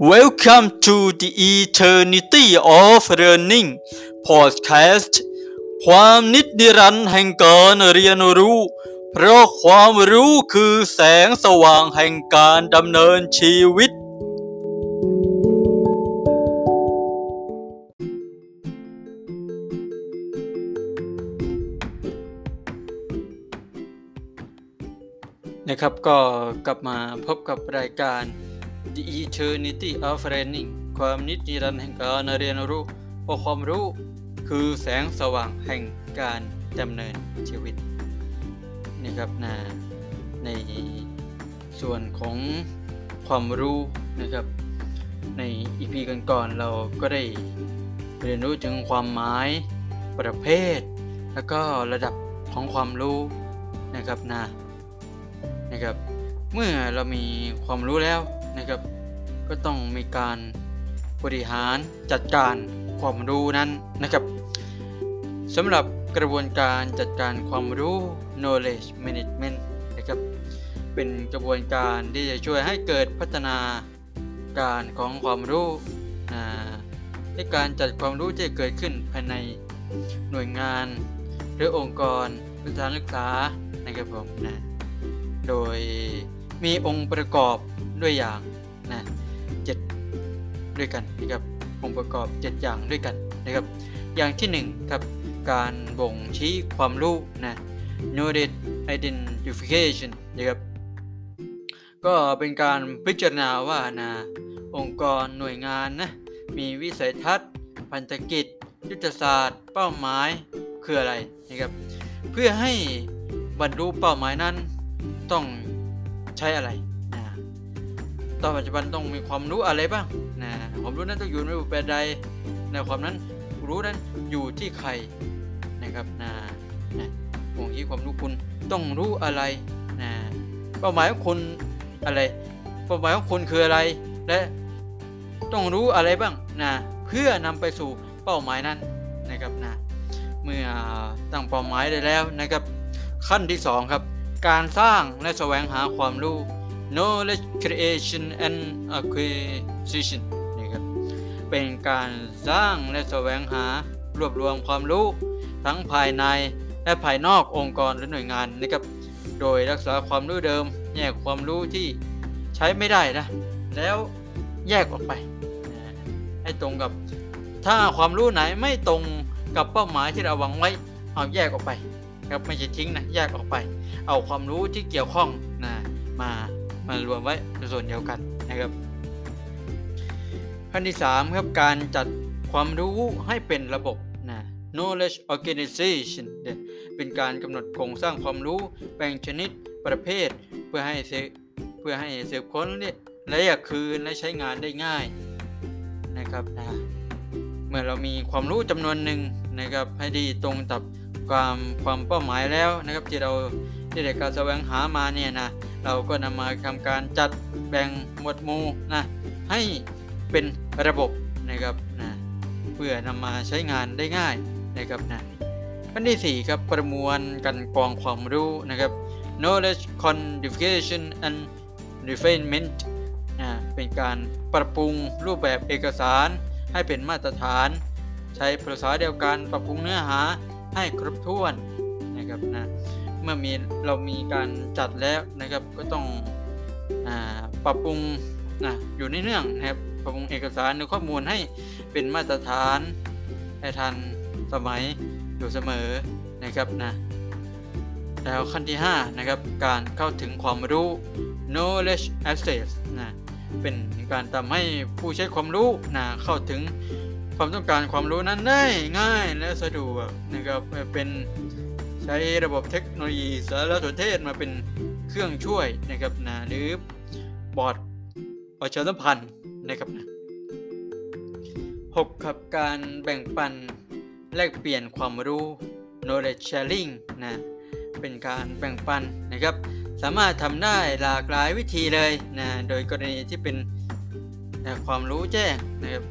Welcome to the Eternity of Learning Podcast ความนิจนิรันดรแห่งการเรียนรู้ เพราะความรู้คือแสงสว่างแห่งการดำเนินชีวิต นะครับก็กลับมาพบกับรายการ The Eternity of Learning ความนิจรันแห่งการเรียนรู้เพราะความรู้คือแสงสว่างแห่งการดำเนินชีวิตนะครับนะในส่วนของความรู้นะครับในอีพีก่อนๆเราก็ได้เรียนรู้ถึงความหมายประเภท แล้วก็ระดับของความรู้นะครับนะนะครับ เมื่อเรามีความรู้แล้ว นะครับ ก็ต้องมีการบริหารจัดการความรู้นั้นนะครับสำหรับกระบวนการจัดการความรู้ knowledge management นะครับ เป็นกระบวนการที่จะช่วยให้เกิดพัฒนาการของความรู้ในการจัดความรู้ที่เกิดขึ้นภายในหน่วยงาน หรือองค์กรสถานศึกษานะครับผมนะโดยมีองค์ประกอบ ด้วยอย่างนะเจ็ดด้วยกันนะครับองค์ประกอบ 7 อย่างด้วยกันนะครับ อย่างที่1ครับการบ่งชี้ความรู้นะ knowledge identification นะครับก็เป็นการพิจารณาว่านะองค์กรหน่วยงานนะมีวิสัยทัศน์ พันธกิจ ยุทธศาสตร์ เป้าหมายคืออะไรนะครับ เพื่อให้บรรลุเป้าหมายนั้นต้องใช้อะไร ตอนปัจจุบันต้องมีความรู้อะไรบ้างนะความรู้นั้นต้องอยู่ในรูปแบบใดในความนั้นรู้นั้นอยู่ที่ใครนะครับนะนะวงที่ความรู้คุณต้องรู้อะไรนะเป้าหมายของคุณอะไรเป้าหมายของคุณคืออะไร และต้องรู้อะไรบ้างนะเพื่อนำไปสู่เป้าหมายนั้นนะครับนะเมื่อตั้งเป้าหมายได้แล้วนะครับ ขั้นที่ 2 ครับ การสร้างและแสวงหาความรู้ knowledge creation and acquisition นี่ครับเป็นการสร้างและแสวงหารวบรวมความรู้ทั้งภายในและภายนอกองค์กรหรือหน่วยงานนะครับโดยรักษาความรู้เดิม แยกความรู้ที่ใช้ไม่ได้นะแล้วแยกออกไป ให้ตรงกับถ้าความรู้ไหนไม่ตรงกับเป้าหมายที่เราหวังไว้เอาแยกออกไปครับไม่ใช่ทิ้งนะแยกออกไป เอาความรู้ที่เกี่ยวข้องนะมา มารวมไว้ในส่วนเดียวกันนะครับ ขั้นที่ 3 ครับการจัดความรู้ให้เป็นระบบนะ knowledge organization เป็นการกำหนดโครงสร้างความรู้แบ่งชนิดประเภท เพื่อให้เพื่อให้สืบค้นและอยากคืนและใช้งานได้ง่ายนะครับนะเมื่อเรามีความรู้จำนวนหนึ่งนะครับให้ดีตรงกับความความเป้าหมายแล้วนะครับที่เรา ที่ได้การแสวงหามาเนี่ยนะเราก็นำมาทำการจัดแบ่งหมวดหมู่นะให้เป็นระบบนะครับนะเพื่อนำมาใช้งานได้ง่ายนะครับนะขั้นที่4ครับประมวลกันกองความรู้นะครับ knowledge codification and refinement นะเป็นการปรับปรุงรูปแบบเอกสารให้เป็นมาตรฐาน ใช้ภาษาเดียวกันปรับปรุงเนื้อหาให้ครบถ้วนนะครับนะ เมื่อมีเรามีการจัดแล้วนะครับ ก็ต้องอปรับปรุงนะอยู่ในเนื่องนะครับปรับปรุงเอกสารหรือข้อมูลให้เป็นมาตรฐานให้ทันสมัยอยู่เสมอนะครับนะแล้วขั้นที่5นะครับการเข้าถึงความรู้ knowledge access นะเป็นการทำให้ผู้ใช้ความรู้นะเข้าถึงความต้องการความรู้นั้นได้ง่ายและสะดวกนะครับเป็น ใช้ระบบเทคโนโลยีสารสนเทศมาเป็นเครื่องช่วยนะครับนะหรือบอร์ดประชาสัมพันธ์นะครับนะหกครับการแบ่งปันแลกเปลี่ยนความรู้ knowledge sharing นะเป็นการแบ่งปันนะครับ สามารถทำได้หลากหลายวิธีเลยนะโดยกรณีที่เป็นความรู้แจ้งนะครับ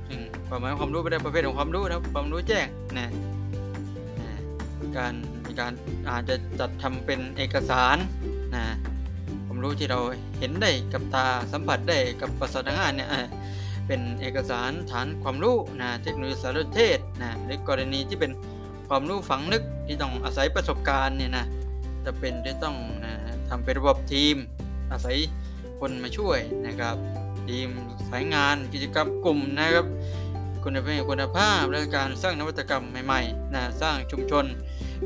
ความหมายความรู้ไปได้ประเภทของความรู้นะความรู้แจ้งนะ การการอาจจะจัดทำเป็นเอกสารนะความรู้ที่เราเห็นได้กับตาสัมผัสได้กับประสาทงานเนี่ยเป็นเอกสารฐานความรู้นะเทคโนโลยีสารสนเทศนะหรือกรณีที่เป็นความรู้ฝังลึกที่ต้องอาศัยประสบการณ์เนี่ยนะจะเป็นที่ต้องนะทำเป็นระบบทีม อาศัยคนมาช่วยนะครับทีมสายงานกิจกรรมกลุ่มนะครับคุณภาพคุณภาพและการสร้างนวัตกรรมใหม่ๆนะสร้างชุมชน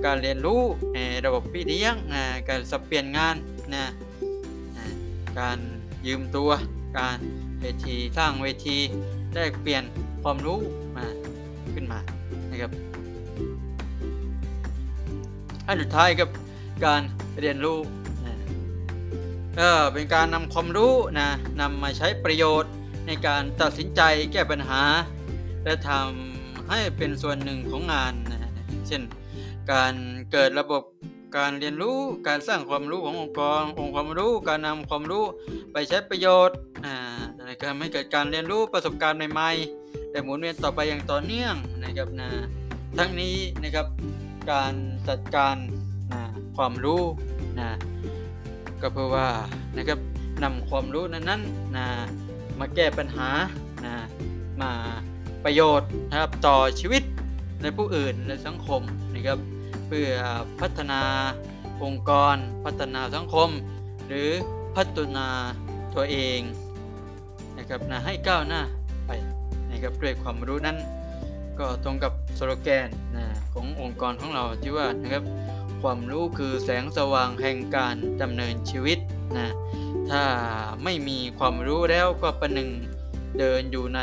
การเรียนรู้ระบบพี่เลี้ยงการสับเปลี่ยนงานนะการยืมตัว การเวทีสร้างเวทีแลกเปลี่ยนความรู้มาขึ้นมานะครับอันสุดท้ายครับการเรียนรู้นะก็เป็นการนำความรู้นะนำมาใช้ประโยชน์ในการตัดสินใจแก้ปัญหา และทำให้เป็นส่วนหนึ่งของงานนะเช่น การเกิดระบบการเรียนรู้การสร้างความรู้ขององค์กรองค์ความรู้การนำความรู้ไปใช้ประโยชน์อ่าในการให้เกิดการเรียนรู้ประสบการณ์ใหม่ๆแต่หมุนเวียนต่อไปอย่างต่อเนื่องนะครับนะทั้งนี้นะครับการจัดการนะความรู้นะก็เพื่อว่านะครับนำความรู้นั้นๆนะมาแก้ปัญหานะมาประโยชน์นะครับต่อชีวิตในผู้อื่นในสังคมนะครับ เพื่อพัฒนาองค์กร พัฒนาสังคม หรือพัฒนาตัวเองนะครับนะให้ก้าวหน้าไปนะครับด้วยความรู้นั้น ก็ตรงกับสโลแกนนะขององค์กรของเราที่ว่านะครับความรู้คือแสงสว่างแห่งการดำเนินชีวิตนะถ้าไม่มีความรู้แล้วก็ประหนึ่งเดินอยู่ใน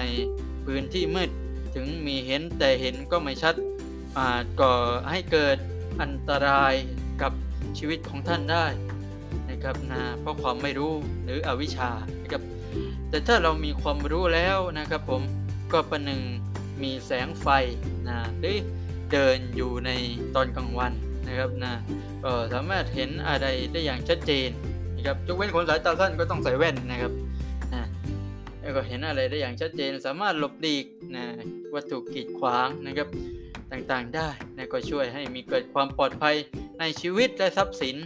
พื้นที่มืด ถึงมีเห็นแต่เห็นก็ไม่ชัดอาจก่อให้เกิด อันตรายกับชีวิตของท่านได้นะครับนะเพราะความไม่รู้หรืออวิชชานะครับแต่ถ้าเรามีความรู้แล้วนะครับผมก็ประหนึ่งมีแสงไฟนะหรือเดินอยู่ในตอนกลางวันนะครับนะก็สามารถเห็นอะไรได้อย่างชัดเจนนะครับยกเว้นคนสายตาสั้นก็ต้องใส่แว่นนะครับนะแล้วก็เห็นอะไรได้อย่างชัดเจน สามารถหลบหลีกนะวัตถุกีดขวางนะครับต่างๆได้ นะก็ช่วยให้มีเกิดความปลอดภัยในชีวิตและทรัพย์สิน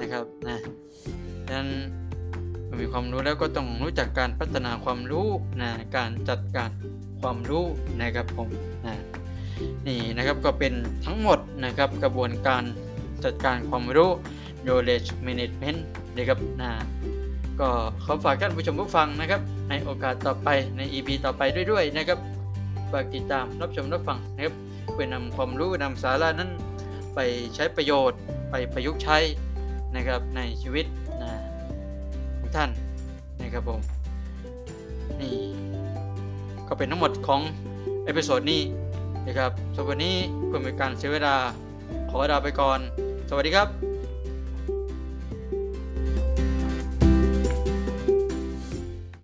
นะครับนะดังนั้นมีความรู้แล้วก็ต้องรู้จักการพัฒนาความรู้นะการจัดการความรู้นะครับผมนะนี่นะครับก็เป็นทั้งหมดนะครับกระบวนการจัดการความรู้ knowledge management นะครับนะก็ขอฝากท่านผู้ชมผู้ฟังนะครับ ในโอกาสต่อไปใน EP ต่อไปด้วยๆนะครับฝากติดตามรับชมรับฟังนะครับ เพื่อนำความรู้นำสาระนั้นไปใช้ประโยชน์ไปประยุกต์ใช้นะครับในชีวิตนะของท่านนะครับผมนี่ก็เป็นทั้งหมดของ episode นี้นะครับสำหรับวันนี้เพื่อเป็นการเสียเวลาขอลาไปก่อน สวัสดีครับ